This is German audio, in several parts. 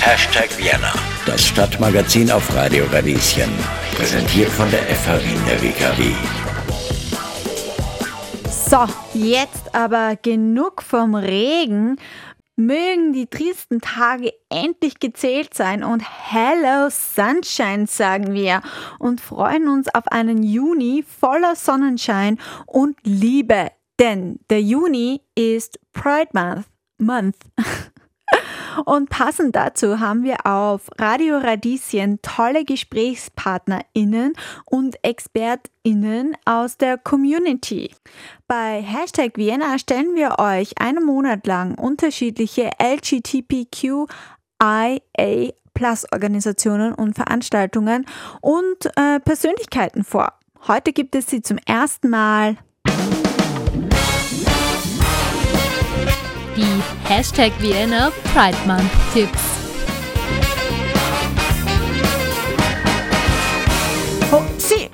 Hashtag Vienna, das Stadtmagazin auf Radio Radieschen. Präsentiert von der FH Wien der WKW. So, jetzt aber genug vom Regen. Mögen die tristen Tage endlich gezählt sein und Hello Sunshine sagen wir und freuen uns auf einen Juni voller Sonnenschein und Liebe, denn der Juni ist Pride Month. Month. Und passend dazu haben wir auf Radio Radieschen tolle GesprächspartnerInnen und ExpertInnen aus der Community. Bei Hashtag Vienna stellen wir euch einen Monat lang unterschiedliche LGBTQIA Plus Organisationen und Veranstaltungen und äh, Persönlichkeiten vor. Heute gibt es sie zum ersten Mal die Hashtag Vienna Pride Month Tipps. Oh, sie!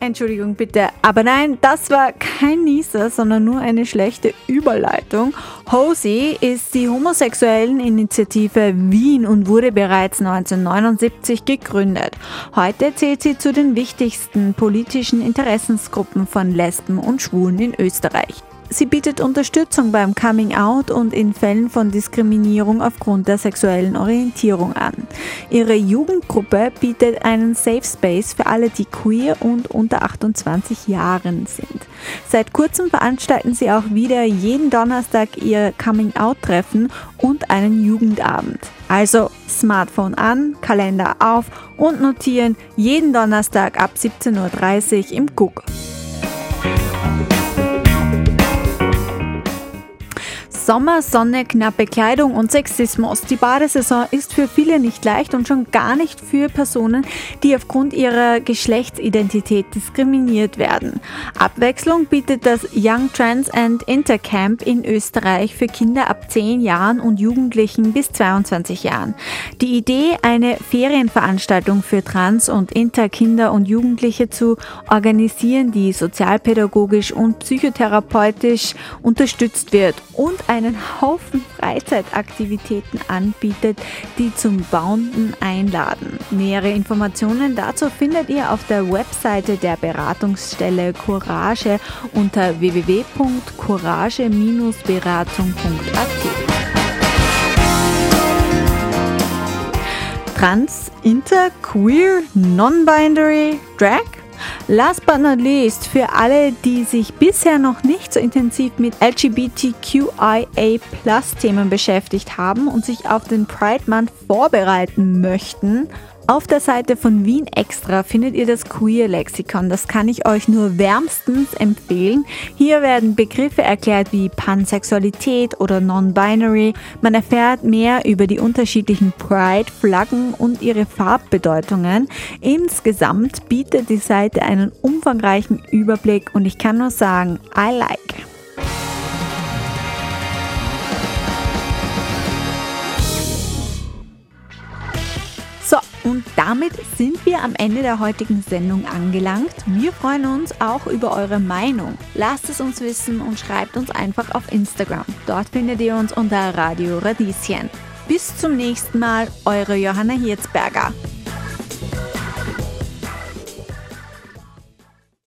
Entschuldigung bitte, aber nein, das war kein Nieser, sondern nur eine schlechte Überleitung. HOSI ist die homosexuellen Initiative Wien und wurde bereits 1979 gegründet. Heute zählt sie zu den wichtigsten politischen Interessensgruppen von Lesben und Schwulen in Österreich. Sie bietet Unterstützung beim Coming Out und in Fällen von Diskriminierung aufgrund der sexuellen Orientierung an. Ihre Jugendgruppe bietet einen Safe Space für alle, die queer und unter 28 Jahren sind. Seit kurzem veranstalten sie auch wieder jeden Donnerstag ihr Coming Out Treffen und einen Jugendabend. Also Smartphone an, Kalender auf und notieren jeden Donnerstag ab 17.30 Uhr im Cook. Sommer, Sonne, knappe Kleidung und Sexismus. Die Badesaison ist für viele nicht leicht und schon gar nicht für Personen, die aufgrund ihrer Geschlechtsidentität diskriminiert werden. Abwechslung bietet das Young Trans and Intercamp in Österreich für Kinder ab 10 Jahren und Jugendlichen bis 22 Jahren. Die Idee, eine Ferienveranstaltung für Trans- und Interkinder und Jugendliche zu organisieren, die sozialpädagogisch und psychotherapeutisch unterstützt wird und einen Haufen Freizeitaktivitäten anbietet, die zum Bounden einladen. Nähere Informationen dazu findet ihr auf der Webseite der Beratungsstelle Courage unter www.courage-beratung.at. Trans, Inter, Queer, Non-Binary, Drag? Last but not least, für alle, die sich bisher noch nicht so intensiv mit LGBTQIA-Themen beschäftigt haben und sich auf den Pride Month vorbereiten möchten, auf der Seite von Wien Extra findet ihr das Queer Lexikon. Das kann ich euch nur wärmstens empfehlen. Hier werden Begriffe erklärt wie Pansexualität oder Non-Binary. Man erfährt mehr über die unterschiedlichen Pride-Flaggen und ihre Farbbedeutungen. Insgesamt bietet die Seite einen umfangreichen Überblick und ich kann nur sagen, I like. Und damit sind wir am Ende der heutigen Sendung angelangt. Wir freuen uns auch über eure Meinung. Lasst es uns wissen und schreibt uns einfach auf Instagram. Dort findet ihr uns unter Radio Radieschen. Bis zum nächsten Mal, eure Johanna Hirzberger.